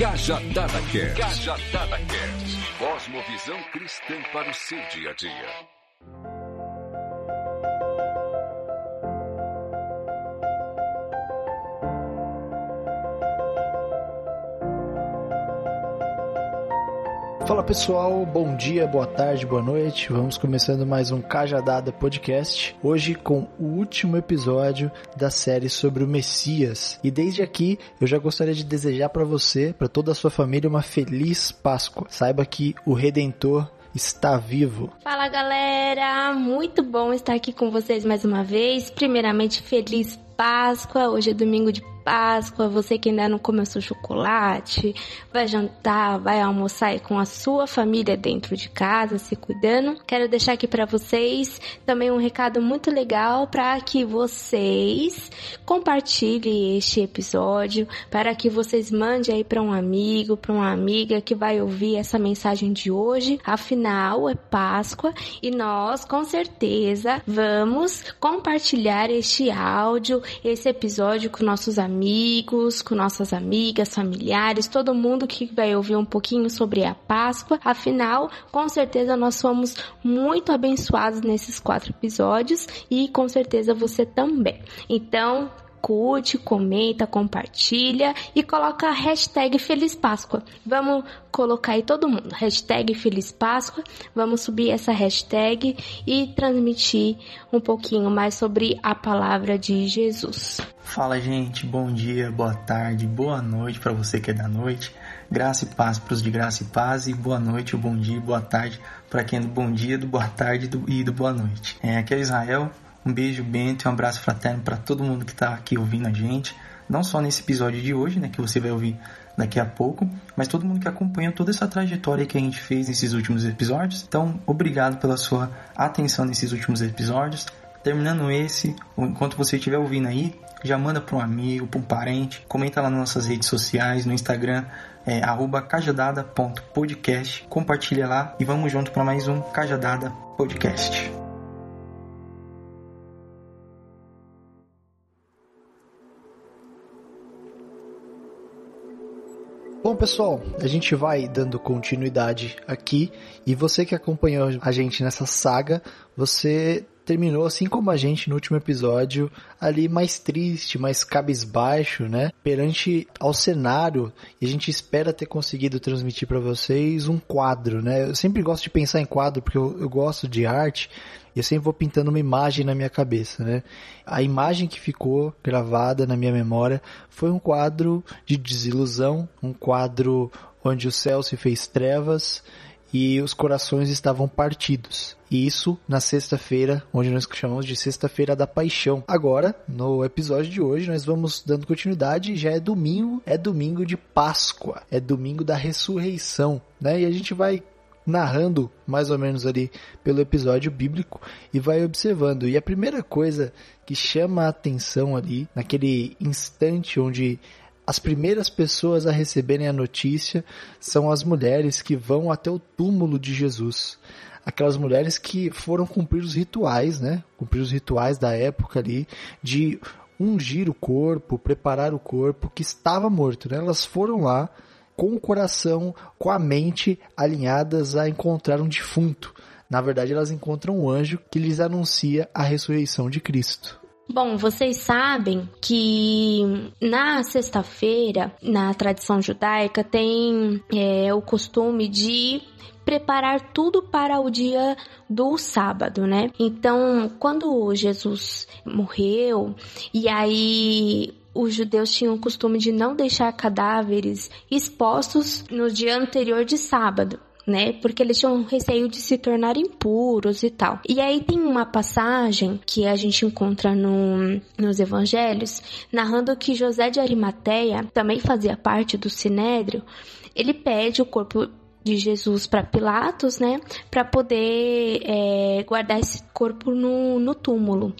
Cajadada Cast. Cajadada Cast. Cosmovisão cristã para o seu dia a dia. Pessoal, bom dia, boa tarde, boa noite. Vamos começando mais um Cajadada Podcast. Hoje com o último episódio da série sobre o Messias. E desde aqui eu já gostaria de desejar para você, para toda a sua família, uma feliz Páscoa. Saiba que o Redentor está vivo. Fala galera, muito bom estar aqui com vocês mais uma vez. Primeiramente, feliz Páscoa. Hoje é domingo de Páscoa, você que ainda não comeu seu chocolate, vai jantar, vai almoçar com a sua família dentro de casa, se cuidando. Quero deixar aqui para vocês também um recado muito legal para que vocês compartilhem este episódio, para que vocês mandem aí para um amigo, para uma amiga que vai ouvir essa mensagem de hoje. Afinal, é Páscoa e nós com certeza vamos compartilhar este áudio, esse episódio com nossos amigos amigos, com nossas amigas, familiares, todo mundo que vai ouvir um pouquinho sobre a Páscoa. Afinal, com certeza nós somos muito abençoados nesses quatro episódios e com certeza você também. Então, curte, comenta, compartilha e coloca a hashtag Feliz Páscoa. Vamos colocar aí todo mundo, hashtag Feliz Páscoa, vamos subir essa hashtag e transmitir um pouquinho mais sobre a palavra de Jesus. Fala gente, bom dia, boa tarde, boa noite para você que é da noite. Graça e paz para os de graça e paz e boa noite, bom dia, boa tarde para quem é do bom dia, do boa tarde e do boa noite. É, aqui é Israel, um beijo, Bento, e um abraço fraterno para todo mundo que está aqui ouvindo a gente. Não só nesse episódio de hoje, né, que você vai ouvir daqui a pouco, mas todo mundo que acompanha toda essa trajetória que a gente fez nesses últimos episódios. Então, obrigado pela sua atenção nesses últimos episódios. Terminando esse, enquanto você estiver ouvindo aí, já manda para um amigo, para um parente, comenta lá nas nossas redes sociais, no Instagram, é, cajadada.podcast, compartilha lá e vamos junto para mais um Cajadada Podcast. Bom, pessoal, a gente vai dando continuidade aqui. E você que acompanhou a gente nessa saga, você terminou assim como a gente no último episódio, ali mais triste, mais cabisbaixo, né? Perante ao cenário, e a gente espera ter conseguido transmitir para vocês um quadro, né? Eu sempre gosto de pensar em quadro porque eu, eu gosto de arte e eu sempre vou pintando uma imagem na minha cabeça, né? A imagem que ficou gravada na minha memória foi um quadro de desilusão, um quadro onde o céu se fez trevas e os corações estavam partidos. E isso na sexta-feira, onde nós chamamos de Sexta-feira da Paixão. Agora, no episódio de hoje, nós vamos dando continuidade. Já é domingo, é domingo de Páscoa, é domingo da ressurreição, né? E a gente vai narrando mais ou menos ali pelo episódio bíblico e vai observando. E a primeira coisa que chama a atenção ali, naquele instante onde as primeiras pessoas a receberem a notícia são as mulheres que vão até o túmulo de Jesus. Aquelas mulheres que foram cumprir os rituais, né? Cumprir os rituais da época ali de ungir o corpo, preparar o corpo que estava morto, né? Elas foram lá com o coração, com a mente alinhadas a encontrar um defunto. Na verdade, elas encontram um anjo que lhes anuncia a ressurreição de Cristo. Bom, vocês sabem que na sexta-feira, na tradição judaica, tem é, o costume de preparar tudo para o dia do sábado, né? Então, quando Jesus morreu e aí os judeus tinham o costume de não deixar cadáveres expostos no dia anterior de sábado. Né? Porque eles tinham receio de se tornar impuros e tal. E aí tem uma passagem que a gente encontra no, nos evangelhos, narrando que José de Arimateia também fazia parte do Sinédrio. Ele pede o corpo de Jesus para Pilatos, né, para poder é, guardar esse corpo no, no túmulo.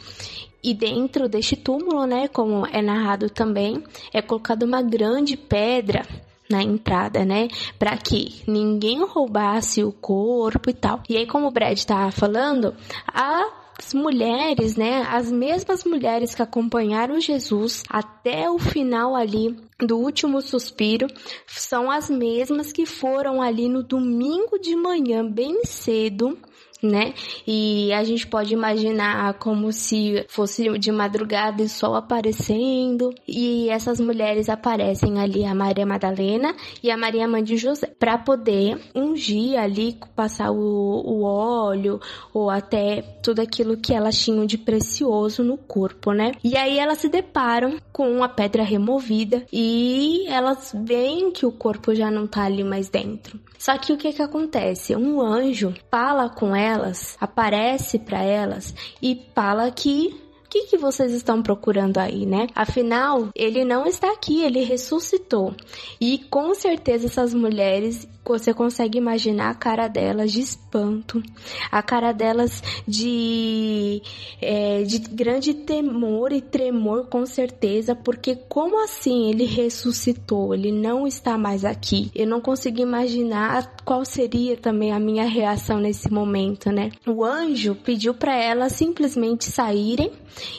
E dentro deste túmulo, né, como é narrado também, é colocada uma grande pedra na entrada, né? Para que ninguém roubasse o corpo e tal. E aí, como o Brad tá falando, a mulheres, né, as mesmas mulheres que acompanharam Jesus até o final ali do último suspiro são as mesmas que foram ali no domingo de manhã bem cedo né? E a gente pode imaginar como se fosse de madrugada e sol aparecendo. E essas mulheres aparecem ali, a Maria Madalena e a Maria Mãe de José, para poder ungir ali, passar o, o óleo ou até tudo aquilo que elas tinham de precioso no corpo, né? E aí elas se deparam com a pedra removida e elas veem que o corpo já não tá ali mais dentro. Só que o que que acontece? Um anjo fala com elas, aparece para elas e fala que o que, que vocês estão procurando aí, né? Afinal, ele não está aqui, ele ressuscitou. E com certeza essas mulheres você consegue imaginar a cara delas de espanto, a cara delas de, é, de grande temor e tremor, com certeza, porque como assim ele ressuscitou? Ele não está mais aqui. Eu não consigo imaginar qual seria também a minha reação nesse momento, né? O anjo pediu para elas simplesmente saírem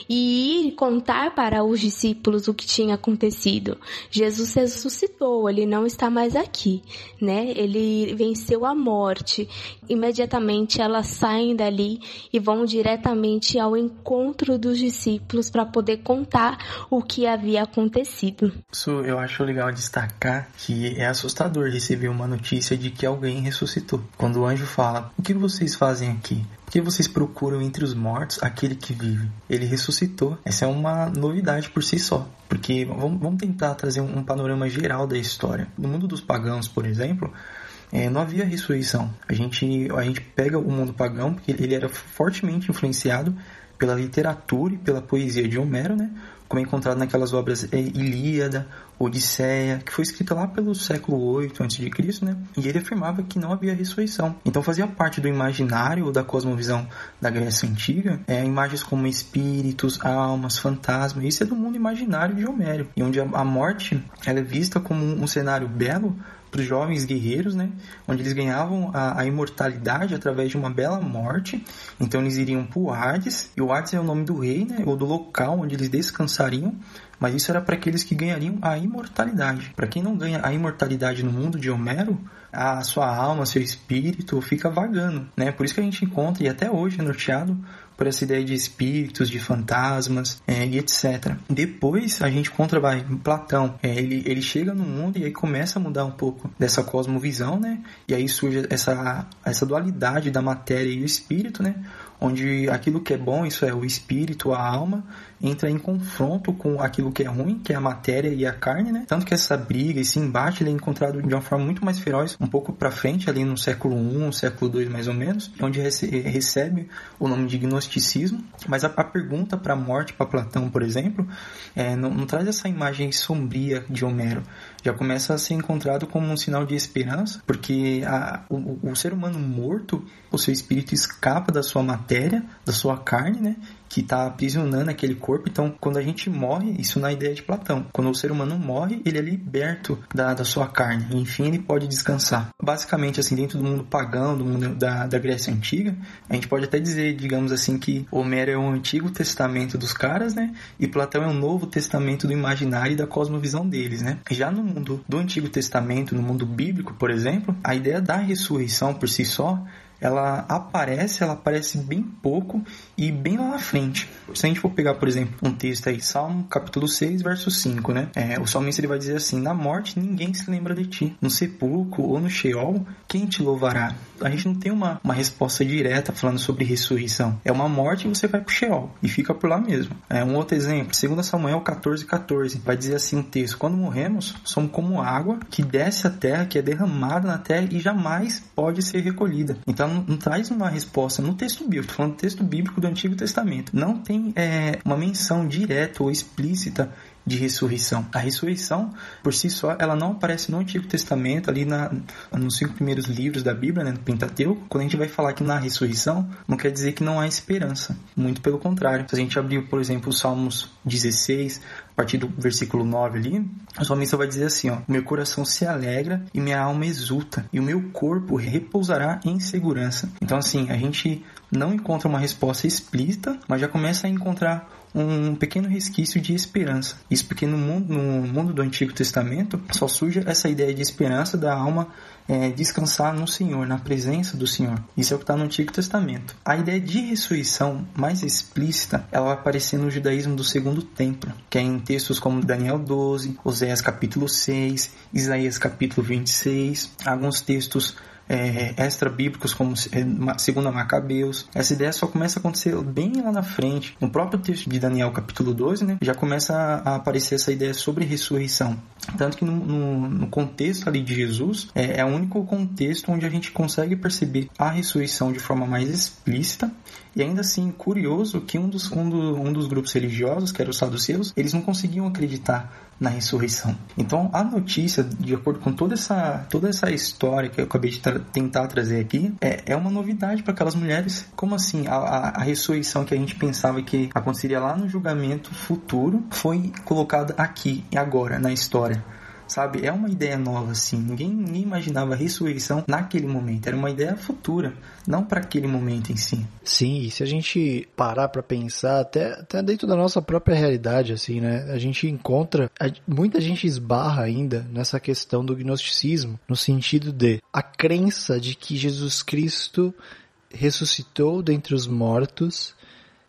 e ir contar para os discípulos o que tinha acontecido. Jesus ressuscitou, ele não está mais aqui, né? Ele venceu a morte. Imediatamente elas saem dali e vão diretamente ao encontro dos discípulos para poder contar o que havia acontecido. Isso eu acho legal destacar que é assustador receber uma notícia de que alguém ressuscitou. Quando o anjo fala: O que vocês fazem aqui? Que vocês procuram entre os mortos aquele que vive? Ele ressuscitou. Essa é uma novidade por si só. Porque vamos tentar trazer um panorama geral da história. No mundo dos pagãos, por exemplo, é, não havia ressurreição. A gente, a gente pega o mundo pagão, porque ele era fortemente influenciado pela literatura e pela poesia de Homero, né? como é encontrado naquelas obras é, Ilíada, Odisseia, que foi escrita lá pelo século 8 a.C., né? E ele afirmava que não havia ressurreição. Então fazia parte do imaginário ou da cosmovisão da Grécia Antiga, é, imagens como espíritos, almas, fantasmas, isso é do mundo imaginário de Homero, e onde a, a morte ela é vista como um, um cenário belo para os jovens guerreiros, né? Onde eles ganhavam a, a, imortalidade através de uma bela morte. Então eles iriam para o Hades, e o Hades é o nome do rei, né? Ou do local onde eles descansariam. Mas isso era para aqueles que ganhariam a imortalidade. Para quem não ganha a imortalidade no mundo de Homero, a sua alma, seu espírito fica vagando, né? Por isso que a gente encontra e até hoje é norteado por essa ideia de espíritos, de fantasmas é, e etc. Depois a gente encontra vai, Platão, é, ele, ele chega no mundo e aí começa a mudar um pouco dessa cosmovisão, né? E aí surge essa, essa dualidade da matéria e o espírito, né? onde aquilo que é bom, isso é o espírito, a alma, entra em confronto com aquilo que é ruim, que é a matéria e a carne, né? Tanto que essa briga, esse embate, ele é encontrado de uma forma muito mais feroz um pouco para frente, ali no século I, século II mais ou menos, onde recebe o nome de gnosticismo. Mas a, a pergunta para a morte, para Platão, por exemplo, é, não, não traz essa imagem sombria de Homero, já começa a ser encontrado como um sinal de esperança, porque a, o, o, ser humano morto, o seu espírito escapa da sua matéria, da sua carne, né? Que está aprisionando aquele corpo. Então, quando a gente morre, isso na ideia de Platão, quando o ser humano morre, ele é liberto da, da sua carne, enfim, ele pode descansar. Basicamente, assim, dentro do mundo pagão, do mundo da, da Grécia Antiga, a gente pode até dizer, digamos assim, que Homero é o Antigo Testamento dos caras, né? E Platão é o Novo Testamento do imaginário e da cosmovisão deles, né? Já no mundo do Antigo Testamento, no mundo bíblico, por exemplo, a ideia da ressurreição por si só ela aparece, ela aparece bem pouco e bem lá na frente. Se a gente for pegar, por exemplo, um texto aí, Salmo capítulo 6, verso 5, né? É, o salmista ele vai dizer assim: Na morte ninguém se lembra de ti, no sepulcro ou no Sheol, quem te louvará? A gente não tem uma, uma resposta direta falando sobre ressurreição. É uma morte e você vai pro Sheol e fica por lá mesmo. É um outro exemplo, 2 Samuel 14, 14, vai dizer assim um texto: Quando morremos, somos como água que desce à terra, que é derramada na terra e jamais pode ser recolhida. Então não, não traz uma resposta no texto bíblico, falando do texto bíblico do Antigo Testamento. Não tem é, uma menção direta ou explícita de ressurreição. A ressurreição, por si só, ela não aparece no Antigo Testamento, ali na, nos cinco primeiros livros da Bíblia, né, no Pentateuco. Quando a gente vai falar que na ressurreição, não quer dizer que não há esperança. Muito pelo contrário. Se a gente abrir, por exemplo, os Salmos 16 a partir do versículo 9 ali, o salmista vai dizer assim, ó, meu coração se alegra e minha alma exulta, e o meu corpo repousará em segurança. Então assim, a gente não encontra uma resposta explícita, mas já começa a encontrar um pequeno resquício de esperança. Isso porque no mundo, no mundo do Antigo Testamento só surge essa ideia de esperança da alma é, descansar no Senhor, na presença do Senhor. Isso é o que está no Antigo Testamento. A ideia de ressurreição mais explícita, ela vai aparecer no judaísmo do Segundo Templo, que é em textos como Daniel 12, Oséias capítulo 6, Isaías capítulo 26, alguns textos é, extra-bíblicos, como é, segundo Macabeus. Essa ideia só começa a acontecer bem lá na frente. No próprio texto de Daniel, capítulo 12, né, já começa a aparecer essa ideia sobre ressurreição. Tanto que no, no, no contexto ali de Jesus, é, é o único contexto onde a gente consegue perceber a ressurreição de forma mais explícita. E ainda assim, curioso que um dos, um, do, um dos grupos religiosos, que era os saduceus, eles não conseguiam acreditar na ressurreição. Então, a notícia, de acordo com toda essa, toda essa história que eu acabei de tra tentar trazer aqui, é, é uma novidade para aquelas mulheres. Como assim? A, a, a, ressurreição que a gente pensava que aconteceria lá no julgamento futuro foi colocada aqui e agora, na história sabe? É uma ideia nova, assim. Ninguém, ninguém imaginava a ressurreição naquele momento. Era uma ideia futura, não para aquele momento em si. Sim, e se a gente parar para pensar, até, até dentro da nossa própria realidade, assim, né? A gente encontra, muita gente esbarra ainda nessa questão do gnosticismo, no sentido de a crença de que Jesus Cristo ressuscitou dentre os mortos,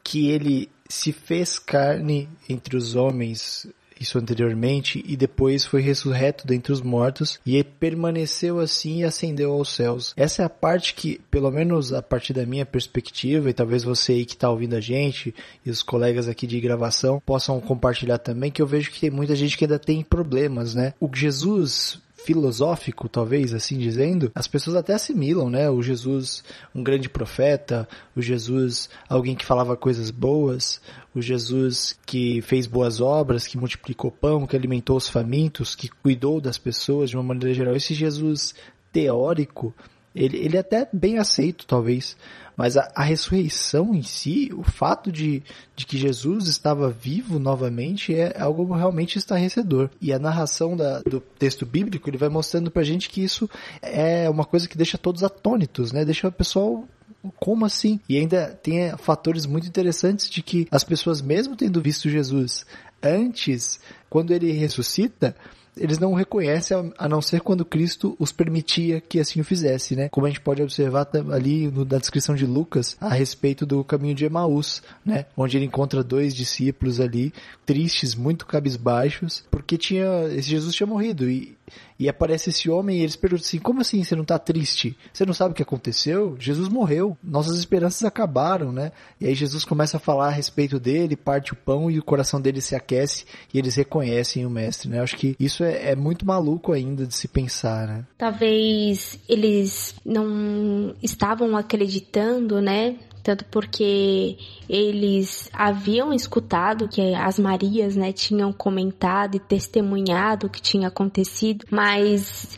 que ele se fez carne entre os homens isso anteriormente, e depois foi ressurreto dentre os mortos, e permaneceu assim e ascendeu aos céus. Essa é a parte que, pelo menos a partir da minha perspectiva, e talvez você aí que está ouvindo a gente, e os colegas aqui de gravação, possam compartilhar também, que eu vejo que tem muita gente que ainda tem problemas, né? O Jesus filosófico, talvez assim dizendo, as pessoas até assimilam, né? O Jesus, um grande profeta, o Jesus, alguém que falava coisas boas, o Jesus que fez boas obras, que multiplicou pão, que alimentou os famintos, que cuidou das pessoas de uma maneira geral. Esse Jesus teórico, ele, ele é até bem aceito, talvez, mas a, a, ressurreição em si, o fato de, de que Jesus estava vivo novamente é algo realmente estarrecedor. E a narração da, do texto bíblico, ele vai mostrando pra gente que isso é uma coisa que deixa todos atônitos, né? Deixa o pessoal como assim? E ainda tem fatores muito interessantes de que as pessoas, mesmo tendo visto Jesus antes, quando ele ressuscita, eles não reconhecem a não ser quando Cristo os permitia que assim o fizesse, né? Como a gente pode observar ali na descrição de Lucas a respeito do caminho de Emaús, né? Onde ele encontra dois discípulos ali, tristes, muito cabisbaixos, porque tinha, esse Jesus tinha morrido e e aparece esse homem e eles perguntam assim: como assim você não está triste? Você não sabe o que aconteceu? Jesus morreu, nossas esperanças acabaram, né? E aí Jesus começa a falar a respeito dele, parte o pão e o coração dele se aquece e eles reconhecem o mestre, né? acho que isso é, é muito maluco ainda de se pensar, né? Talvez eles não estavam acreditando, né? Tanto porque eles haviam escutado que as Marias, né, tinham comentado e testemunhado o que tinha acontecido, mas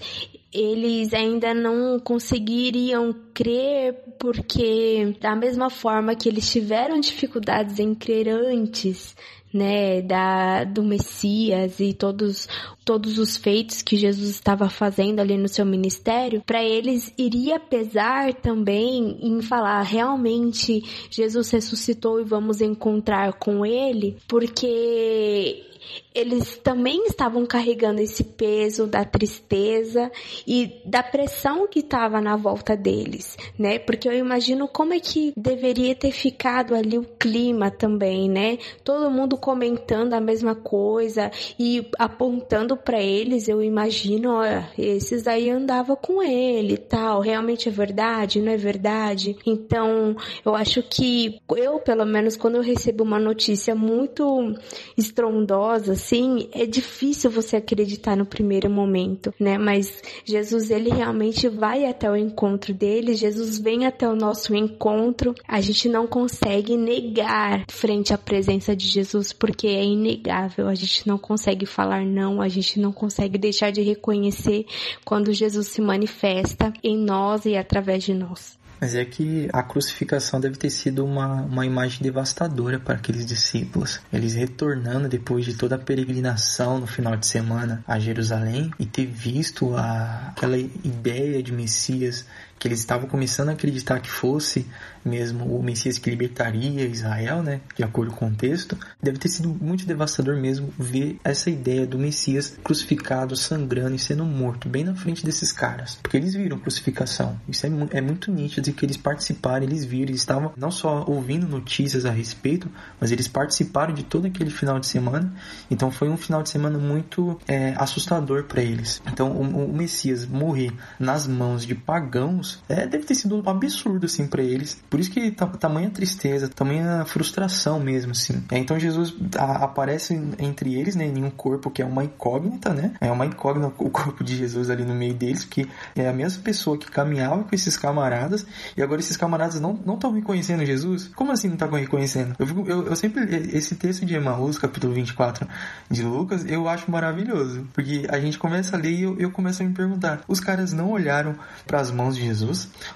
eles ainda não conseguiriam crer porque da mesma forma que eles tiveram dificuldades em crer antes, né, da, do Messias e todos, todos os feitos que Jesus estava fazendo ali no seu ministério, para eles iria pesar também em falar realmente Jesus ressuscitou e vamos encontrar com ele, porque eles também estavam carregando esse peso da tristeza e da pressão que estava na volta deles, né? Porque eu imagino como é que deveria ter ficado ali o clima também, né? Todo mundo comentando a mesma coisa e apontando para eles, eu imagino, ó, esses aí andava com ele, tal, realmente é verdade, não é verdade? Então, eu acho que eu, pelo menos quando eu recebo uma notícia muito estrondosa assim, é difícil você acreditar no primeiro momento, né? Mas Jesus, ele realmente vai até o encontro dele, Jesus vem até o nosso encontro. A gente não consegue negar frente à presença de Jesus, porque é inegável. A gente não consegue falar não, a gente não consegue deixar de reconhecer quando Jesus se manifesta em nós e através de nós. Mas é que a crucificação deve ter sido uma, uma imagem devastadora para aqueles discípulos. Eles retornando depois de toda a peregrinação no final de semana a Jerusalém e ter visto a, aquela ideia de Messias que eles estavam começando a acreditar que fosse mesmo o Messias que libertaria Israel, né, de acordo com o contexto, deve ter sido muito devastador mesmo ver essa ideia do Messias crucificado, sangrando e sendo morto bem na frente desses caras, porque eles viram crucificação. Isso é, é muito nítido de que eles participaram, eles viram, eles estavam não só ouvindo notícias a respeito, mas eles participaram de todo aquele final de semana. Então foi um final de semana muito é, assustador para eles. Então o, o, Messias morrer nas mãos de pagãos é, deve ter sido um absurdo assim para eles por isso que tamanha tristeza, tamanha frustração mesmo, assim. É, então Jesus aparece entre eles, né, em um corpo que é uma incógnita, né? É uma incógnita o corpo de Jesus ali no meio deles, porque é a mesma pessoa que caminhava com esses camaradas e agora esses camaradas não estão reconhecendo Jesus. Como assim não estão reconhecendo? Eu, eu, eu sempre, esse texto de Emmaus, capítulo 24 de Lucas, eu acho maravilhoso, porque a gente começa a ler e eu, eu começo a me perguntar: os caras não olharam para as mãos de Jesus?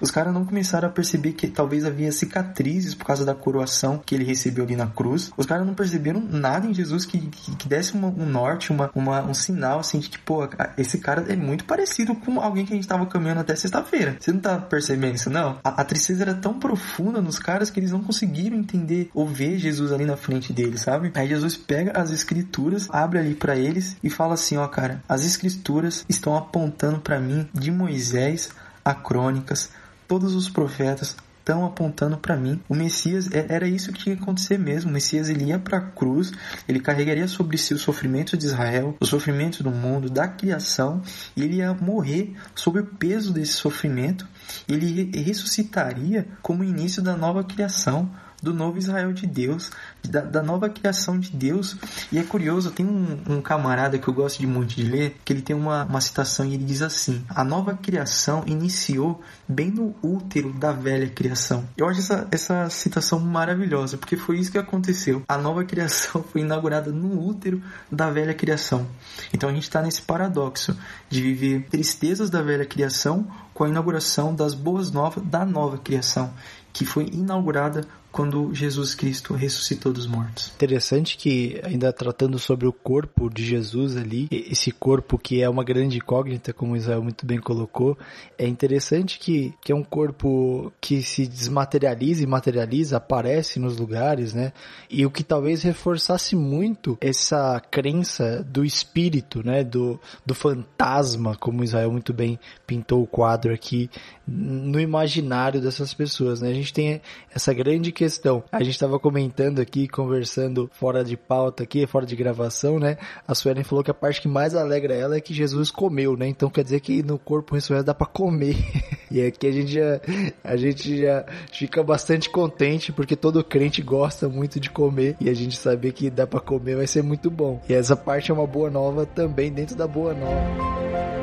Os caras não começaram a perceber que talvez havia cicatrizes por causa da coroação que ele recebeu ali na cruz. Os caras não perceberam nada em Jesus que, que, que desse uma, um norte, uma, uma, um sinal assim de que, pô, esse cara é muito parecido com alguém que a gente tava caminhando até sexta-feira. Você não tá percebendo isso, não? A, a, tristeza era tão profunda nos caras que eles não conseguiram entender ou ver Jesus ali na frente deles, sabe? Aí Jesus pega as escrituras, abre ali para eles e fala assim, ó, cara, as escrituras estão apontando para mim de Moisés a crônicas, todos os profetas, estão apontando para mim. O Messias é, era isso que ia acontecer mesmo. O Messias ele ia para a cruz, ele carregaria sobre si os sofrimentos de Israel, os sofrimentos do mundo, da criação, e ele ia morrer sob o peso desse sofrimento. Ele ressuscitaria como o início da nova criação do novo Israel de Deus, da, da, nova criação de Deus. E é curioso, tem um, um, camarada que eu gosto de muito de ler, que ele tem uma, uma citação e ele diz assim: A nova criação iniciou bem no útero da velha criação. Eu acho essa, essa citação maravilhosa, porque foi isso que aconteceu. A nova criação foi inaugurada no útero da velha criação. Então a gente está nesse paradoxo de viver tristezas da velha criação com a inauguração das boas novas da nova criação, que foi inaugurada quando Jesus Cristo ressuscitou dos mortos. Interessante que, ainda tratando sobre o corpo de Jesus ali, esse corpo que é uma grande incógnita, como Israel muito bem colocou, é interessante que, que é um corpo que se desmaterializa e materializa, aparece nos lugares, né? E o que talvez reforçasse muito essa crença do espírito, né? Do, do fantasma, como Israel muito bem pintou o quadro aqui, no imaginário dessas pessoas, né? A gente tem essa grande questão. A gente estava comentando aqui, conversando fora de pauta aqui, fora de gravação, né? A Suelen falou que a parte que mais alegra ela é que Jesus comeu, né? Então quer dizer que no corpo ressurreto dá para comer. e aqui a gente já a gente já fica bastante contente porque todo crente gosta muito de comer e a gente saber que dá para comer vai ser muito bom. E essa parte é uma boa nova também dentro da boa nova.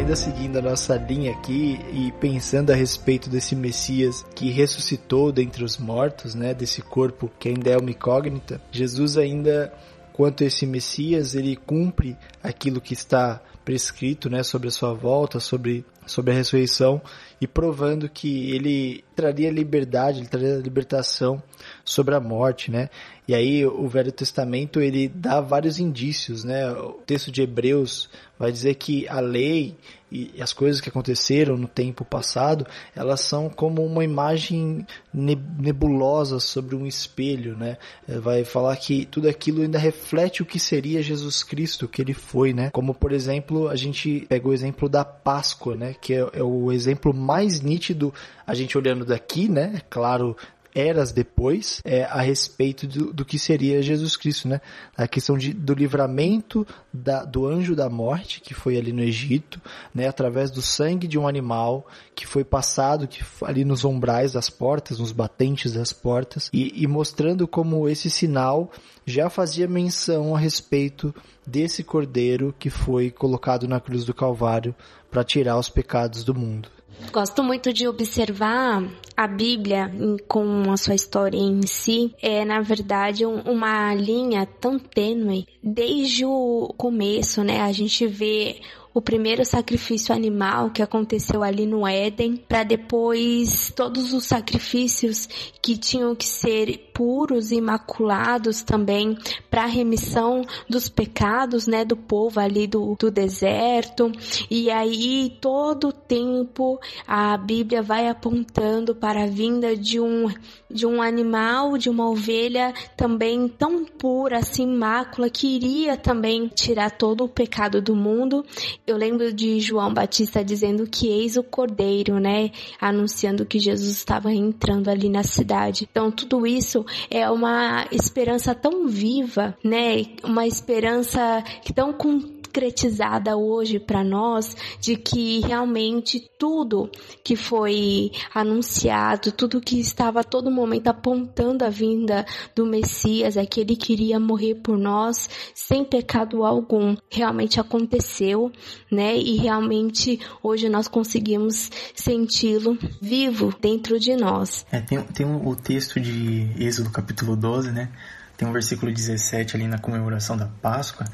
Ainda seguindo a nossa linha aqui e pensando a respeito desse Messias que ressuscitou dentre os mortos, né, desse corpo que ainda é uma incógnita, Jesus ainda quanto esse Messias, ele cumpre aquilo que está prescrito, né, sobre a sua volta, sobre sobre a ressurreição e provando que ele traria liberdade, ele traria libertação sobre a morte, né? E aí o Velho Testamento ele dá vários indícios, né? O texto de Hebreus vai dizer que a lei e as coisas que aconteceram no tempo passado, elas são como uma imagem nebulosa sobre um espelho, né? É, vai falar que tudo aquilo ainda reflete o que seria Jesus Cristo, que ele foi, né? Como por exemplo, a gente pega o exemplo da Páscoa, né? Que é, é o exemplo mais nítido, a gente olhando daqui, né? Claro, eras depois é, a respeito do, do, que seria Jesus Cristo, né? A questão de, do livramento da, do anjo da morte que foi ali no Egito, né? Através do sangue de um animal que foi passado que ali nos umbrais das portas, nos batentes das portas e, e mostrando como esse sinal já fazia menção a respeito desse cordeiro que foi colocado na cruz do Calvário para tirar os pecados do mundo. Gosto muito de observar a Bíblia com a sua história em si. É, na verdade, uma linha tão tênue. Desde o começo, né? A gente vê o primeiro sacrifício animal que aconteceu ali no Éden, para depois todos os sacrifícios que tinham que ser puros e imaculados também para remissão dos pecados, né, do povo ali do, do deserto. E aí todo o tempo a Bíblia vai apontando para a vinda de um de um animal, de uma ovelha também tão pura, assim, mácula, que iria também tirar todo o pecado do mundo eu lembro de João Batista dizendo que eis o cordeiro, né? Anunciando que Jesus estava entrando ali na cidade. Então tudo isso é uma esperança tão viva, né? Uma esperança tão com concretizada hoje para nós de que realmente tudo que foi anunciado, tudo que estava a todo momento apontando a vinda do Messias, é que ele queria morrer por nós sem pecado algum, realmente aconteceu, né? E realmente hoje nós conseguimos senti-lo vivo dentro de nós. É, tem, tem o texto de Êxodo capítulo 12, né? Tem um versículo 17 ali na comemoração da Páscoa,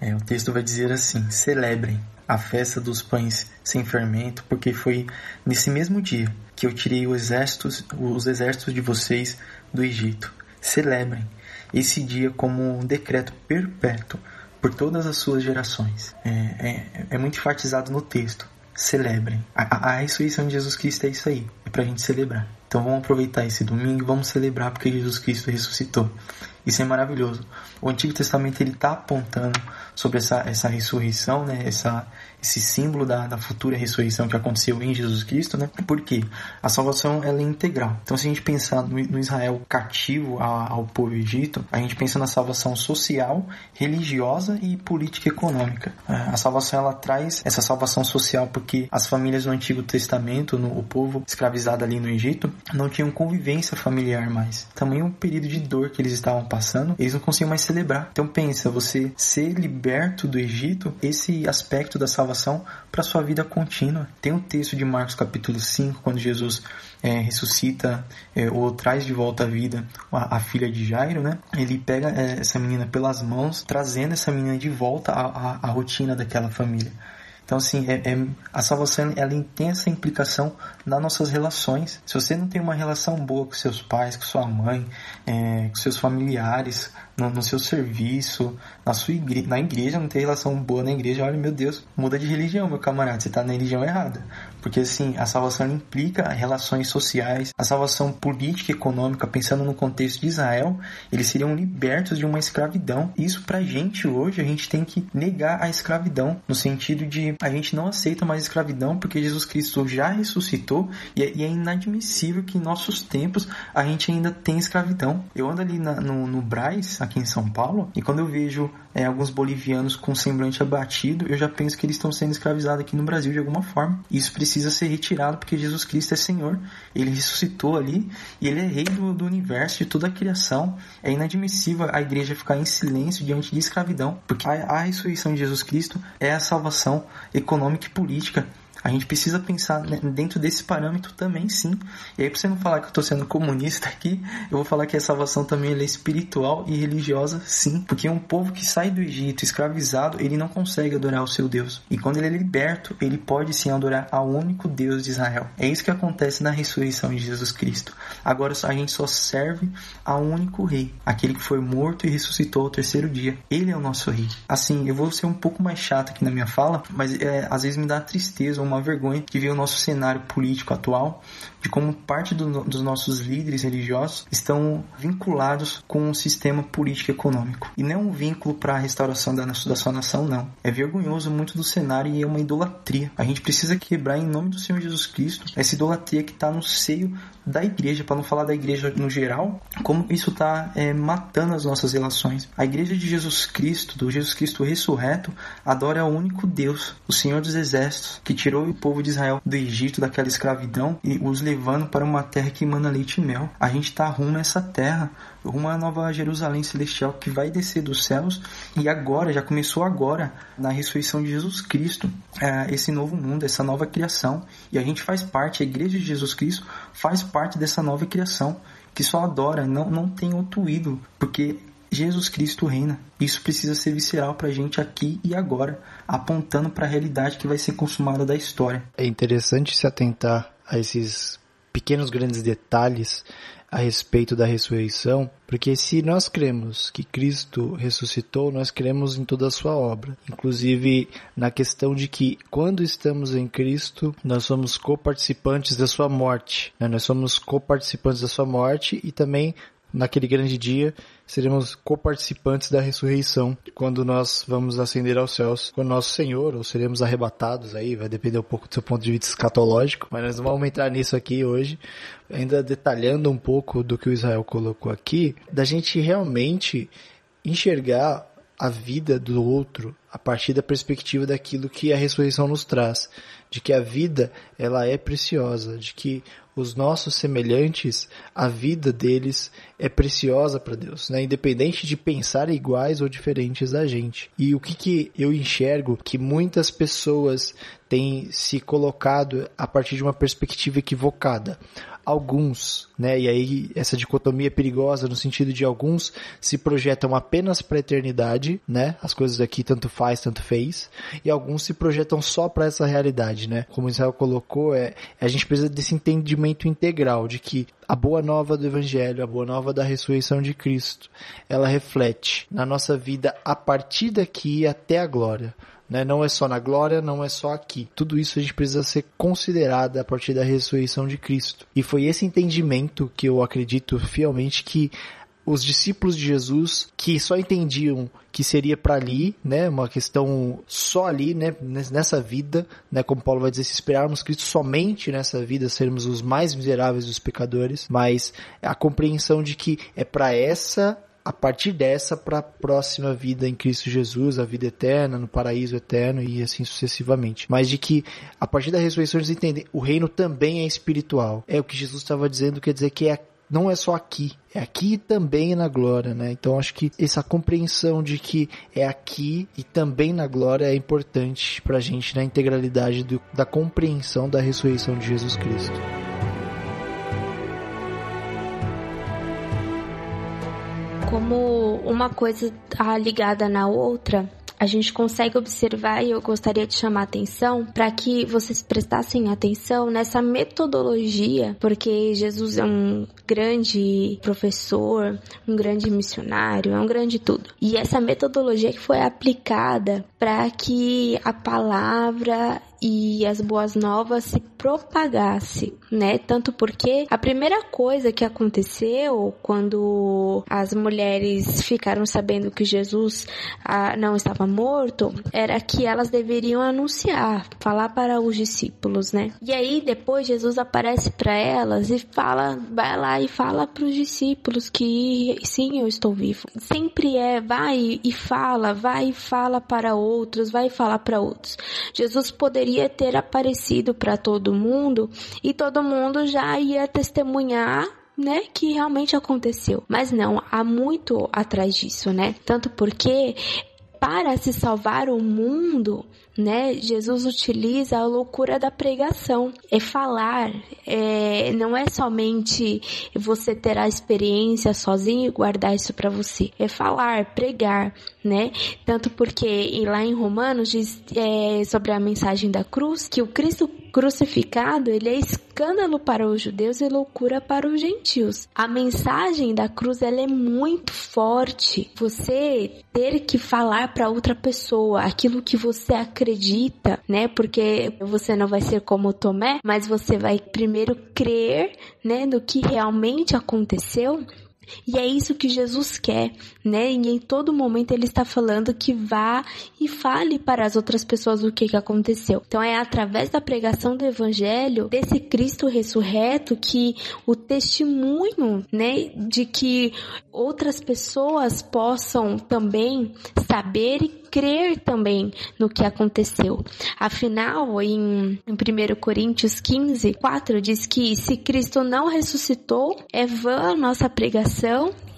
é, o texto vai dizer assim: celebrem a festa dos pães sem fermento, porque foi nesse mesmo dia que eu tirei os exércitos, os exércitos de vocês do Egito. Celebrem esse dia como um decreto perpétuo por todas as suas gerações. É, é, é muito enfatizado no texto. Celebrem. A, a, a ressurreição de Jesus Cristo é isso aí. É para a gente celebrar. Então vamos aproveitar esse domingo e vamos celebrar porque Jesus Cristo ressuscitou. Isso é maravilhoso. O Antigo Testamento ele está apontando sobre essa, essa ressurreição, né? essa, esse símbolo da, da futura ressurreição que aconteceu em Jesus Cristo, né? Porque a salvação ela é integral. Então, se a gente pensar no, no Israel cativo ao, ao povo Egito, a gente pensa na salvação social, religiosa e política econômica. É, a salvação ela traz essa salvação social porque as famílias no Antigo Testamento, no, o povo escravizado ali no Egito, não tinham convivência familiar mais. Também um período de dor que eles estavam passando, eles não conseguiam mais celebrar. Então pensa, você ser liberto do Egito, esse aspecto da salvação para sua vida contínua. Tem um texto de Marcos capítulo 5, quando Jesus é, ressuscita é, ou traz de volta à vida a, a, filha de Jairo, né? Ele pega é, essa menina pelas mãos, trazendo essa menina de volta à, à, à rotina daquela família. Então, assim, é, é, a salvação ela tem essa implicação nas nossas relações. Se você não tem uma relação boa com seus pais, com sua mãe, é, com seus familiares, no, no, seu serviço, na sua igreja, na igreja, não tem relação boa na igreja, olha, meu Deus, muda de religião, meu camarada, você está na religião errada. Porque assim, a salvação implica relações sociais, a salvação política e econômica, pensando no contexto de Israel, eles seriam libertos de uma escravidão. Isso pra gente hoje, a gente tem que negar a escravidão, no sentido de a gente não aceita mais escravidão porque Jesus Cristo já ressuscitou e é, e é inadmissível que em nossos tempos a gente ainda tem escravidão. Eu ando ali na, no, no Braz, aqui em São Paulo, e quando eu vejo é, alguns bolivianos com semblante abatido, eu já penso que eles estão sendo escravizados aqui no Brasil de alguma forma. Isso precisa ser retirado porque Jesus Cristo é Senhor. Ele ressuscitou ali e ele é rei do, do universo, de toda a criação. É inadmissível a igreja ficar em silêncio diante de escravidão, porque a, a ressurreição de Jesus Cristo é a salvação econômica e política a gente precisa pensar dentro desse parâmetro também, sim. E aí, pra você não falar que eu tô sendo comunista aqui, eu vou falar que a salvação também é espiritual e religiosa, sim. Porque um povo que sai do Egito escravizado, ele não consegue adorar o seu Deus. E quando ele é liberto, ele pode sim adorar ao único Deus de Israel. É isso que acontece na ressurreição de Jesus Cristo. Agora a gente só serve ao único rei, aquele que foi morto e ressuscitou ao terceiro dia. Ele é o nosso rei. Assim, eu vou ser um pouco mais chato aqui na minha fala, mas é, às vezes me dá tristeza, uma uma vergonha de ver o nosso cenário político atual, de como parte do, dos nossos líderes religiosos estão vinculados com o sistema político e econômico. E não é um vínculo para a restauração da, da sua nação, não. É vergonhoso muito do cenário e é uma idolatria. A gente precisa quebrar em nome do Senhor Jesus Cristo essa idolatria que está no seio da igreja, para não falar da igreja no geral, como isso está é, matando as nossas relações. A igreja de Jesus Cristo, do Jesus Cristo ressurreto, adora o único Deus, o Senhor dos Exércitos, que tirou liberou o povo de Israel do Egito, daquela escravidão, e os levando para uma terra que emana leite e mel. A gente está rumo a essa terra, rumo à nova Jerusalém celestial que vai descer dos céus e agora, já começou agora, na ressurreição de Jesus Cristo, é, esse novo mundo, essa nova criação. E a gente faz parte, a igreja de Jesus Cristo faz parte dessa nova criação que só adora, não, não tem outro ídolo, porque Jesus Cristo reina. Isso precisa ser visceral para a gente aqui e agora, apontando para a realidade que vai ser consumada da história. É interessante se atentar a esses pequenos grandes detalhes a respeito da ressurreição, porque se nós cremos que Cristo ressuscitou, nós cremos em toda a sua obra, inclusive na questão de que quando estamos em Cristo, nós somos coparticipantes da sua morte, né? nós somos coparticipantes da sua morte e também naquele grande dia, seremos coparticipantes da ressurreição quando nós vamos ascender aos céus com o nosso Senhor, ou seremos arrebatados aí, vai depender um pouco do seu ponto de vista escatológico, mas nós não vamos entrar nisso aqui hoje, ainda detalhando um pouco do que o Israel colocou aqui, da gente realmente enxergar a vida do outro a partir da perspectiva daquilo que a ressurreição nos traz, de que a vida ela é preciosa, de que os nossos semelhantes, a vida deles é preciosa para Deus, né? Independente de pensar iguais ou diferentes da gente. E o que que eu enxergo que muitas pessoas têm se colocado a partir de uma perspectiva equivocada alguns, né? E aí essa dicotomia é perigosa no sentido de alguns se projetam apenas para a eternidade, né? As coisas aqui tanto faz, tanto fez, e alguns se projetam só para essa realidade, né? Como Israel colocou, é a gente precisa desse entendimento integral de que a boa nova do evangelho, a boa nova da ressurreição de Cristo, ela reflete na nossa vida a partir daqui até a glória. Né? Não é só na glória, não é só aqui. Tudo isso a gente precisa ser considerado a partir da ressurreição de Cristo. E foi esse entendimento que eu acredito fielmente que os discípulos de Jesus que só entendiam que seria para ali, né, uma questão só ali, né, nessa vida, né, como Paulo vai dizer, se esperarmos Cristo somente nessa vida, sermos os mais miseráveis dos pecadores, mas a compreensão de que é para essa a partir dessa para a próxima vida em Cristo Jesus, a vida eterna, no paraíso eterno e assim sucessivamente. Mas de que a partir da ressurreição eles entendem, o reino também é espiritual. É o que Jesus estava dizendo, quer dizer que é não é só aqui, é aqui e também na glória, né? Então acho que essa compreensão de que é aqui e também na glória é importante para a gente na integralidade do, da compreensão da ressurreição de Jesus Cristo. Como uma coisa está ligada na outra, a gente consegue observar e eu gostaria de chamar atenção para que vocês prestassem atenção nessa metodologia, porque Jesus é um grande professor, um grande missionário, é um grande tudo. E essa metodologia que foi aplicada para que a palavra e as boas novas se propagasse, né? Tanto porque a primeira coisa que aconteceu quando as mulheres ficaram sabendo que Jesus ah, não estava morto era que elas deveriam anunciar, falar para os discípulos, né? E aí depois Jesus aparece para elas e fala, vai lá e fala para os discípulos que sim, eu estou vivo. Sempre é, vai e fala, vai e fala para outros, vai falar para outros. Jesus poderia poderia ter aparecido para todo mundo e todo mundo já ia testemunhar né, que realmente aconteceu. Mas não, há muito atrás disso, né? Tanto porque para se salvar o mundo, né? Jesus utiliza a loucura da pregação. É falar, é, não é somente você ter a experiência sozinho e guardar isso para você. É falar, pregar, né? Tanto porque lá em Romanos diz é, sobre a mensagem da cruz que o Cristo crucificado ele é escândalo para os judeus e loucura para os gentios. A mensagem da cruz ela é muito forte. Você ter que falar para outra pessoa aquilo que você acredita, né? Porque você não vai ser como Tomé, mas você vai primeiro crer, né, no que realmente aconteceu E é isso que Jesus quer, né? E em todo momento ele está falando que vá e fale para as outras pessoas o que, que aconteceu. Então é através da pregação do evangelho desse Cristo ressurreto que o testemunho, né, de que outras pessoas possam também saber e crer também no que aconteceu. Afinal, em, em 1 Coríntios 15, 4 diz que se Cristo não ressuscitou, é vã a nossa pregação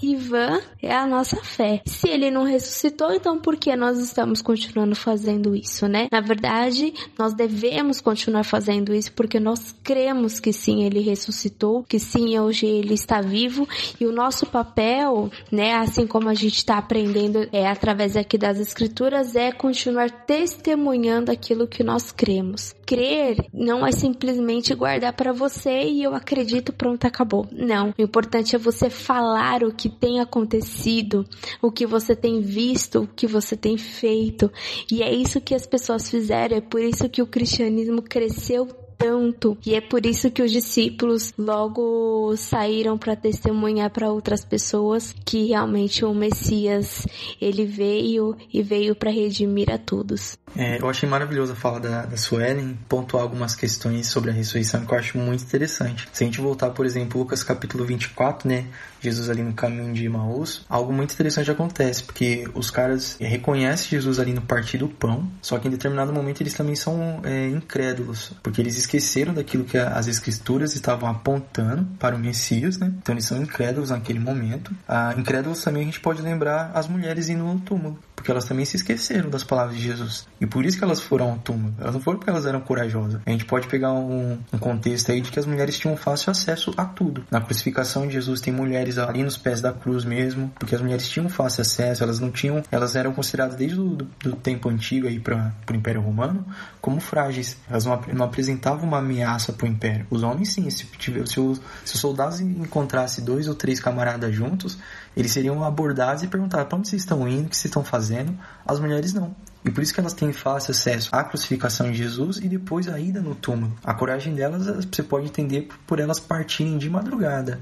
e vã é a nossa fé. Se ele não ressuscitou, então por que nós estamos continuando fazendo isso, né? Na verdade, nós devemos continuar fazendo isso porque nós cremos que sim, ele ressuscitou, que sim, hoje ele está vivo e o nosso papel, né, assim como a gente está aprendendo é através aqui das Escrituras é continuar testemunhando aquilo que nós cremos. Crer não é simplesmente guardar para você e eu acredito, pronto, acabou. Não. O importante é você falar o que tem acontecido, o que você tem visto, o que você tem feito. E é isso que as pessoas fizeram, é por isso que o cristianismo cresceu tanto. E é por isso que os discípulos logo saíram para testemunhar para outras pessoas que realmente o Messias ele veio e veio para redimir a todos. É, eu achei maravilhoso a fala da, da Suelen pontuar algumas questões sobre a ressurreição que eu acho muito interessante. Se a gente voltar, por exemplo, Lucas capítulo 24, né? Jesus ali no caminho de Emaús, algo muito interessante acontece, porque os caras reconhecem Jesus ali no partir do pão, só que em determinado momento eles também são é, incrédulos, porque eles esqueceram daquilo que as escrituras estavam apontando para o Messias, né? Então eles são incrédulos naquele momento. Ah, incrédulos também a gente pode lembrar as mulheres indo no túmulo porque elas também se esqueceram das palavras de Jesus. E por isso que elas foram ao túmulo. Elas não foram porque elas eram corajosas. A gente pode pegar um, um contexto aí de que as mulheres tinham fácil acesso a tudo. Na crucificação de Jesus tem mulheres ali nos pés da cruz mesmo, porque as mulheres tinham fácil acesso, elas não tinham, elas eram consideradas desde o do, do tempo antigo aí para o Império Romano como frágeis. Elas não, não apresentavam uma ameaça para o Império. Os homens sim, se, se, os, se os soldados encontrassem dois ou três camaradas juntos, eles seriam abordados e perguntados para onde vocês estão indo, o que vocês estão fazendo. As mulheres não. E por isso que elas têm fácil acesso à crucificação de Jesus e depois a ida no túmulo. A coragem delas você pode entender por elas partirem de madrugada.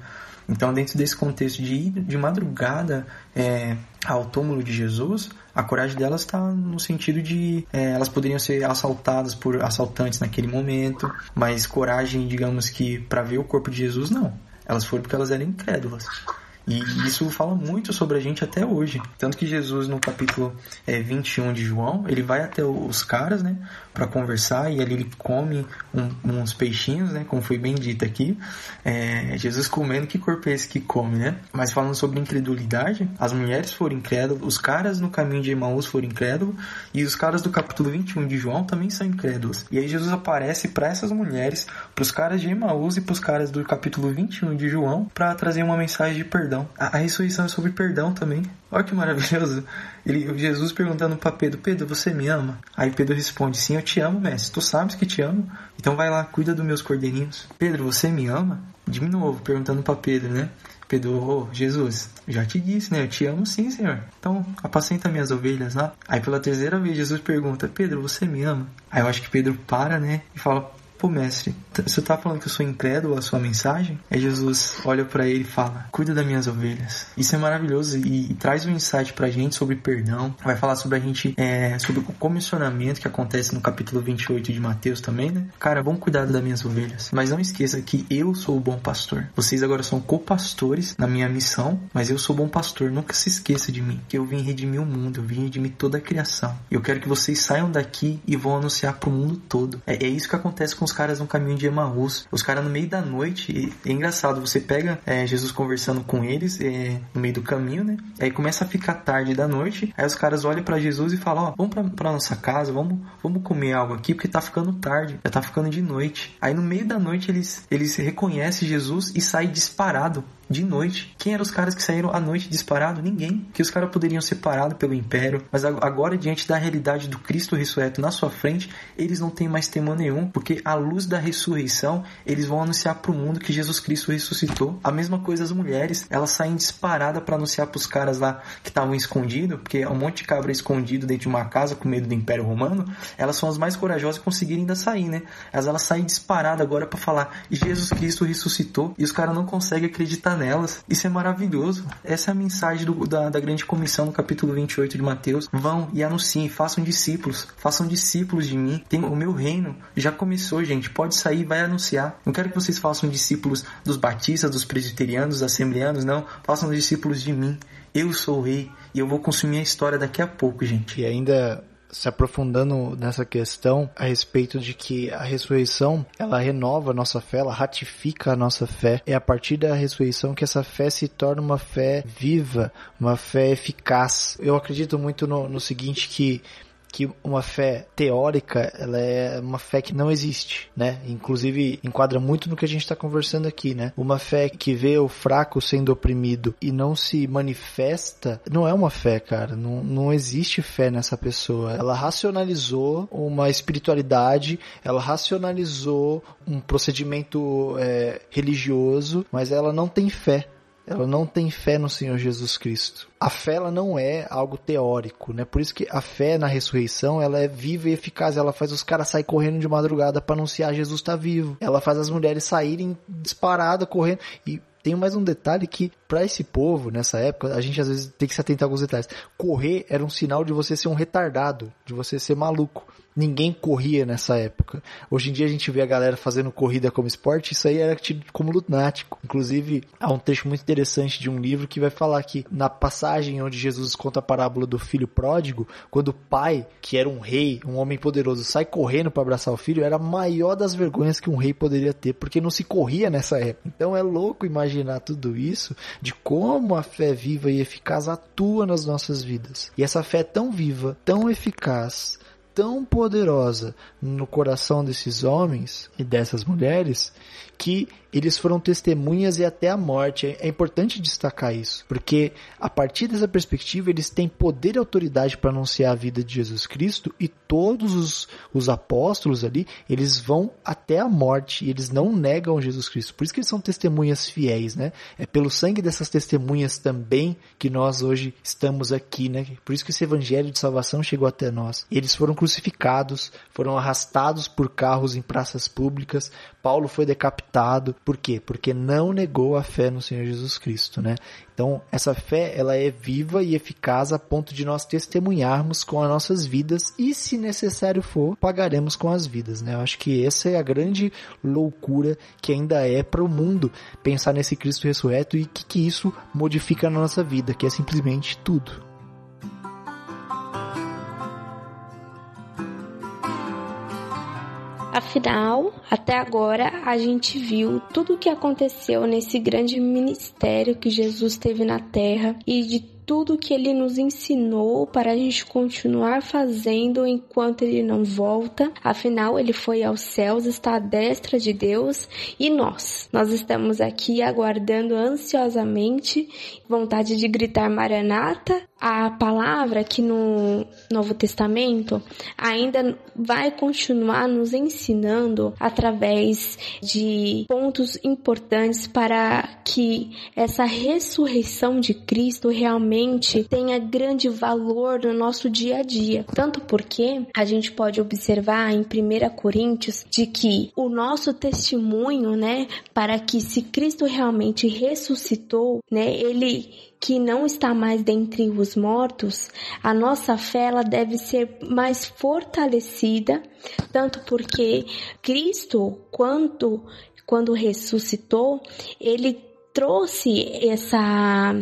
Então, dentro desse contexto de ir de madrugada é, ao túmulo de Jesus, a coragem delas está no sentido de é, elas poderiam ser assaltadas por assaltantes naquele momento, mas coragem, digamos que para ver o corpo de Jesus, não. Elas foram porque elas eram incrédulas. E isso fala muito sobre a gente até hoje. Tanto que Jesus, no capítulo é, 21 de João, ele vai até os caras, né, para conversar e ali ele come um, uns peixinhos, né, como foi bem dito aqui. É, Jesus comendo, que corpo é esse que come, né? Mas falando sobre incredulidade, as mulheres foram incrédulas, os caras no caminho de Emaús foram incrédulos e os caras do capítulo 21 de João também são incrédulos. E aí Jesus aparece para essas mulheres, para os caras de Emaús e para os caras do capítulo 21 de João, para trazer uma mensagem de perdão perdão. A, a ressurreição é sobre perdão também. Olha que maravilhoso. Ele, Jesus perguntando para Pedro: Pedro, você me ama? Aí Pedro responde: Sim, eu te amo, mestre. Tu sabes que te amo. Então vai lá, cuida dos meus cordeirinhos. Pedro, você me ama? De novo, perguntando para Pedro, né? Pedro, oh, Jesus, já te disse, né? Eu te amo sim, Senhor. Então, apacenta minhas ovelhas lá. Aí pela terceira vez, Jesus pergunta: Pedro, você me ama? Aí eu acho que Pedro para, né? E fala: Pô, mestre, você tá falando que eu sou incrédulo à sua mensagem? Aí Jesus olha para ele e fala: Cuida das minhas ovelhas. Isso é maravilhoso e, e, traz um insight pra gente sobre perdão. Vai falar sobre a gente, é, sobre o comissionamento que acontece no capítulo 28 de Mateus também, né? Cara, bom cuidado das minhas ovelhas. Mas não esqueça que eu sou o bom pastor. Vocês agora são co-pastores na minha missão, mas eu sou bom pastor. Nunca se esqueça de mim, que eu vim redimir o mundo, eu vim redimir toda a criação. Eu quero que vocês saiam daqui e vão anunciar pro mundo todo. É, é isso que acontece com os caras no caminho de Emaús. Os caras no meio da noite, é engraçado, você pega é, Jesus conversando com eles é, no meio do caminho, né? Aí começa a ficar tarde da noite, aí os caras olham para Jesus e falam, ó, oh, vamos pra, pra, nossa casa, vamos, vamos comer algo aqui, porque tá ficando tarde, já tá ficando de noite. Aí no meio da noite eles, eles reconhecem Jesus e saem disparado de noite. Quem eram os caras que saíram à noite disparado? Ninguém. Que os caras poderiam ser parados pelo império. Mas agora, diante da realidade do Cristo ressurreto na sua frente, eles não têm mais temor nenhum, porque à luz da ressurreição, eles vão anunciar para o mundo que Jesus Cristo ressuscitou. A mesma coisa as mulheres, elas saem disparadas para anunciar para os caras lá que estavam escondidos, porque um monte de cabra escondido dentro de uma casa com medo do Império Romano. Elas são as mais corajosas e conseguirem ainda sair, né? Elas, elas saem disparadas agora para falar Jesus Cristo ressuscitou e os caras não conseguem acreditar acreditar nelas. Isso é maravilhoso. Essa é a mensagem do, da, da grande comissão no capítulo 28 de Mateus. Vão e anunciem, façam discípulos, façam discípulos de mim. Tem, o meu reino já começou, gente. Pode sair, vai anunciar. Não quero que vocês façam discípulos dos batistas, dos presbiterianos, dos assembleanos, não. Façam discípulos de mim. Eu sou o rei e eu vou consumir a história daqui a pouco, gente. E ainda se aprofundando nessa questão a respeito de que a ressurreição ela renova a nossa fé, ela ratifica a nossa fé. É a partir da ressurreição que essa fé se torna uma fé viva, uma fé eficaz. Eu acredito muito no, no seguinte que que uma fé teórica, ela é uma fé que não existe, né? Inclusive enquadra muito no que a gente está conversando aqui, né? Uma fé que vê o fraco sendo oprimido e não se manifesta, não é uma fé, cara. Não, não existe fé nessa pessoa. Ela racionalizou uma espiritualidade, ela racionalizou um procedimento é, religioso, mas ela não tem fé. Ela não tem fé no Senhor Jesus Cristo. A fé ela não é algo teórico, né? Por isso que a fé na ressurreição ela é viva e eficaz. Ela faz os caras sair correndo de madrugada para anunciar Jesus está vivo. Ela faz as mulheres saírem disparada correndo e tem mais um detalhe que, para esse povo, nessa época, a gente às vezes tem que se atentar a alguns detalhes. Correr era um sinal de você ser um retardado, de você ser maluco. Ninguém corria nessa época. Hoje em dia a gente vê a galera fazendo corrida como esporte, isso aí era tido como lunático. Inclusive, há um trecho muito interessante de um livro que vai falar que na passagem onde Jesus conta a parábola do filho pródigo, quando o pai, que era um rei, um homem poderoso, sai correndo para abraçar o filho, era a maior das vergonhas que um rei poderia ter, porque não se corria nessa época. Então é louco imaginar tudo isso, de como a fé viva e eficaz atua nas nossas vidas. E essa fé é tão viva, tão eficaz, tão poderosa no coração desses homens e dessas mulheres que eles foram testemunhas e até a morte. É importante destacar isso, porque a partir dessa perspectiva eles têm poder e autoridade para anunciar a vida de Jesus Cristo e todos os, os apóstolos ali, eles vão até a morte e eles não negam Jesus Cristo. Por isso que eles são testemunhas fiéis, né? É pelo sangue dessas testemunhas também que nós hoje estamos aqui, né? Por isso que esse evangelho de salvação chegou até nós. Eles foram crucificados, foram arrastados por carros em praças públicas. Paulo foi decapitado por quê? Porque não negou a fé no Senhor Jesus Cristo, né? Então, essa fé, ela é viva e eficaz a ponto de nós testemunharmos com as nossas vidas e, se necessário for, pagaremos com as vidas, né? Eu acho que essa é a grande loucura que ainda é para o mundo pensar nesse Cristo ressurreto e que, que isso modifica na nossa vida, que é simplesmente tudo. Afinal, até agora a gente viu tudo o que aconteceu nesse grande ministério que Jesus teve na terra e de tudo que ele nos ensinou para a gente continuar fazendo enquanto ele não volta. Afinal, ele foi aos céus, está à destra de Deus e nós, nós estamos aqui aguardando ansiosamente, vontade de gritar Maranata, a palavra que no Novo Testamento ainda vai continuar nos ensinando através de pontos importantes para que essa ressurreição de Cristo realmente tenha grande valor no nosso dia a dia. Tanto porque a gente pode observar em 1 Coríntios de que o nosso testemunho, né, para que se Cristo realmente ressuscitou, né, ele que não está mais dentre os mortos, a nossa fé ela deve ser mais fortalecida, tanto porque Cristo, quando, quando ressuscitou, ele trouxe essa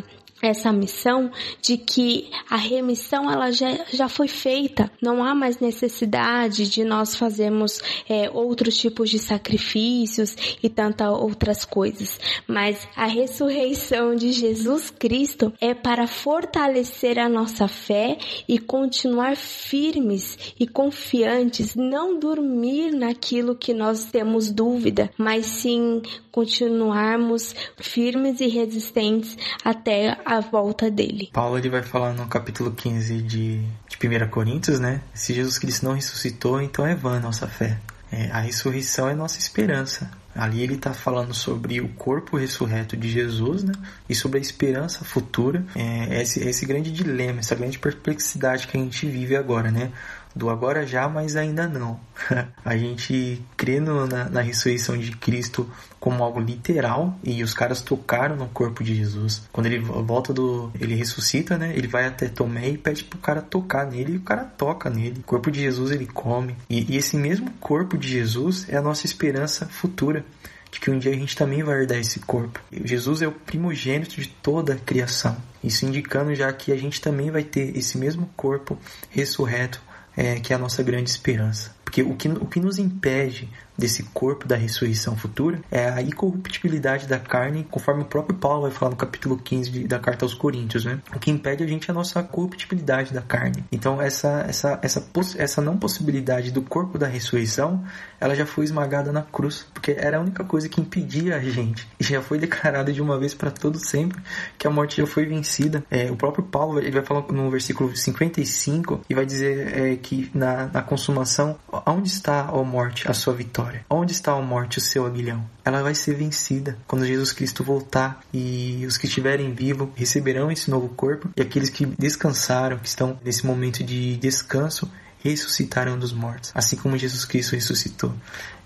essa missão de que a remissão ela já, já foi feita, não há mais necessidade de nós fazermos é, outros tipos de sacrifícios e tantas outras coisas, mas a ressurreição de Jesus Cristo é para fortalecer a nossa fé e continuar firmes e confiantes, não dormir naquilo que nós temos dúvida, mas sim continuarmos firmes e resistentes até a volta dele. Paulo ele vai falar no capítulo 15 de, de 1 Coríntios, né? Se Jesus Cristo não ressuscitou, então é vã a nossa fé. É, a ressurreição é nossa esperança. Ali ele está falando sobre o corpo ressurreto de Jesus, né? E sobre a esperança futura. É esse, esse grande dilema, essa grande perplexidade que a gente vive agora, né? Do agora já, mas ainda não. a gente crê no, na, na ressurreição de Cristo como algo literal e os caras tocaram no corpo de Jesus. Quando ele volta do. ele ressuscita, né? Ele vai até Tomé e pede pro cara tocar nele e o cara toca nele. O corpo de Jesus ele come. E, e esse mesmo corpo de Jesus é a nossa esperança futura de que um dia a gente também vai herdar esse corpo. Jesus é o primogênito de toda a criação. Isso indicando já que a gente também vai ter esse mesmo corpo ressurreto, é, que é a nossa grande esperança. Porque o que, o que nos impede desse corpo da ressurreição futura é a incorruptibilidade da carne, conforme o próprio Paulo vai falar no capítulo 15 de, da carta aos Coríntios, né? O que impede a gente é a nossa corruptibilidade da carne. Então essa essa essa essa não possibilidade do corpo da ressurreição, ela já foi esmagada na cruz, porque era a única coisa que impedia a gente. E já foi declarada de uma vez para todo sempre que a morte já foi vencida. É, o próprio Paulo ele vai falar no versículo 55 e vai dizer é, que na, na consumação, onde está a morte, a sua vitória? Onde está a morte, o seu aguilhão? Ela vai ser vencida quando Jesus Cristo voltar e os que estiverem vivos receberão esse novo corpo e aqueles que descansaram, que estão nesse momento de descanso, ressuscitarão dos mortos, assim como Jesus Cristo ressuscitou.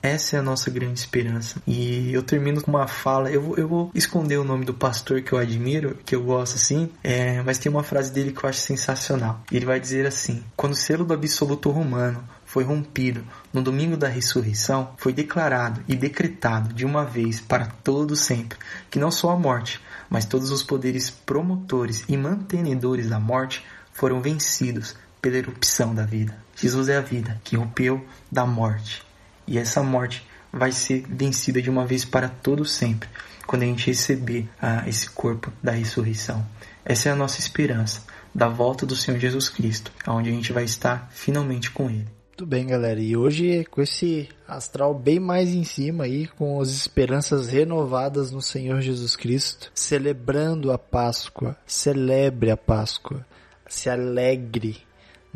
Essa é a nossa grande esperança. E eu termino com uma fala. Eu eu vou esconder o nome do pastor que eu admiro, que eu gosto assim, é, mas tem uma frase dele que eu acho sensacional. Ele vai dizer assim: Quando o selo do absoluto romano foi rompido no domingo da ressurreição, foi declarado e decretado de uma vez para todo sempre que não só a morte, mas todos os poderes promotores e mantenedores da morte foram vencidos pela erupção da vida. Jesus é a vida que rompeu da morte. E essa morte vai ser vencida de uma vez para todo sempre, quando a gente receber ah, esse corpo da ressurreição. Essa é a nossa esperança da volta do Senhor Jesus Cristo, onde a gente vai estar finalmente com Ele. Tudo bem, galera. E hoje, com esse astral bem mais em cima aí, com as esperanças renovadas no Senhor Jesus Cristo, celebrando a Páscoa, celebre a Páscoa, se alegre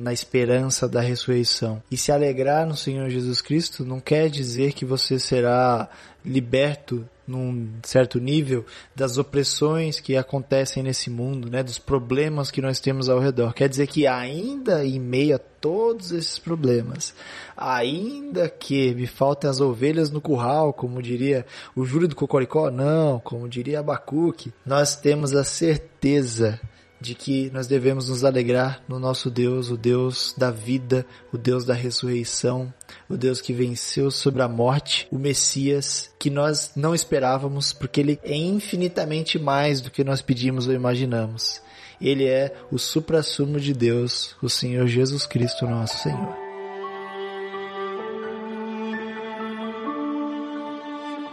na esperança da ressurreição. E se alegrar no Senhor Jesus Cristo não quer dizer que você será liberto num certo nível das opressões que acontecem nesse mundo, né, dos problemas que nós temos ao redor. Quer dizer que ainda em meio a todos esses problemas, ainda que me faltem as ovelhas no curral, como diria o Júlio do Cocoricó, não, como diria Abacuque, nós temos a certeza de que nós devemos nos alegrar no nosso Deus, o Deus da vida, o Deus da ressurreição, o Deus que venceu sobre a morte, o Messias que nós não esperávamos, porque ele é infinitamente mais do que nós pedimos ou imaginamos. Ele é o suprassumo de Deus, o Senhor Jesus Cristo, nosso Senhor.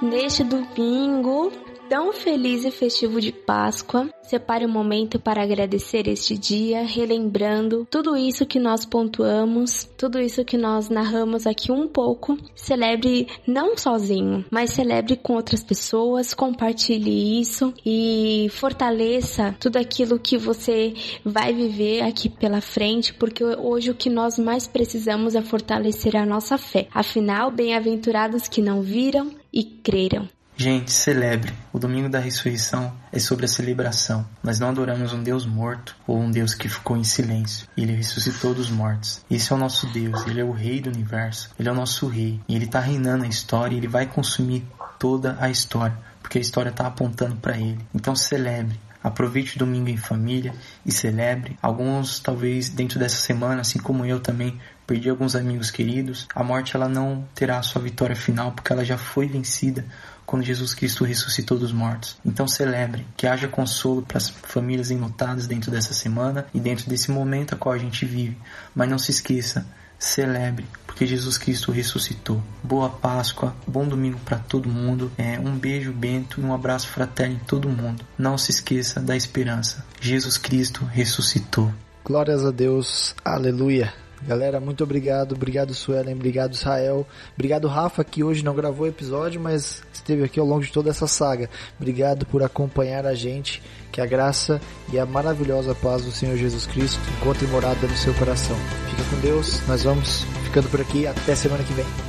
Neste domingo, tão feliz e festivo de Páscoa, separe um momento para agradecer este dia, relembrando tudo isso que nós pontuamos, tudo isso que nós narramos aqui um pouco. Celebre não sozinho, mas celebre com outras pessoas, compartilhe isso e fortaleça tudo aquilo que você vai viver aqui pela frente, porque hoje o que nós mais precisamos é fortalecer a nossa fé. Afinal, bem-aventurados que não viram e creram. Gente, celebre. O domingo da ressurreição é sobre a celebração. Nós não adoramos um Deus morto ou um Deus que ficou em silêncio. Ele ressuscitou dos mortos. Esse é o nosso Deus. Ele é o Rei do universo. Ele é o nosso Rei. E ele está reinando a história e ele vai consumir toda a história. Porque a história está apontando para ele. Então celebre. Aproveite o domingo em família e celebre. Alguns, talvez, dentro dessa semana, assim como eu também, perdi alguns amigos queridos. A morte ela não terá a sua vitória final porque ela já foi vencida quando Jesus Cristo ressuscitou dos mortos. Então celebre, que haja consolo para as famílias enlutadas dentro dessa semana e dentro desse momento a qual a gente vive. Mas não se esqueça, celebre, porque Jesus Cristo ressuscitou. Boa Páscoa, bom domingo para todo mundo. É, um beijo, Bento, e um abraço fraterno em todo mundo. Não se esqueça da esperança. Jesus Cristo ressuscitou. Glórias a Deus, aleluia. Galera, muito obrigado. Obrigado, Suelen. Obrigado, Israel. Obrigado, Rafa, que hoje não gravou o episódio, mas esteve aqui ao longo de toda essa saga. Obrigado por acompanhar a gente. Que a graça e a maravilhosa paz do Senhor Jesus Cristo encontre morada no seu coração. Fica com Deus. Nós vamos ficando por aqui. Até semana que vem.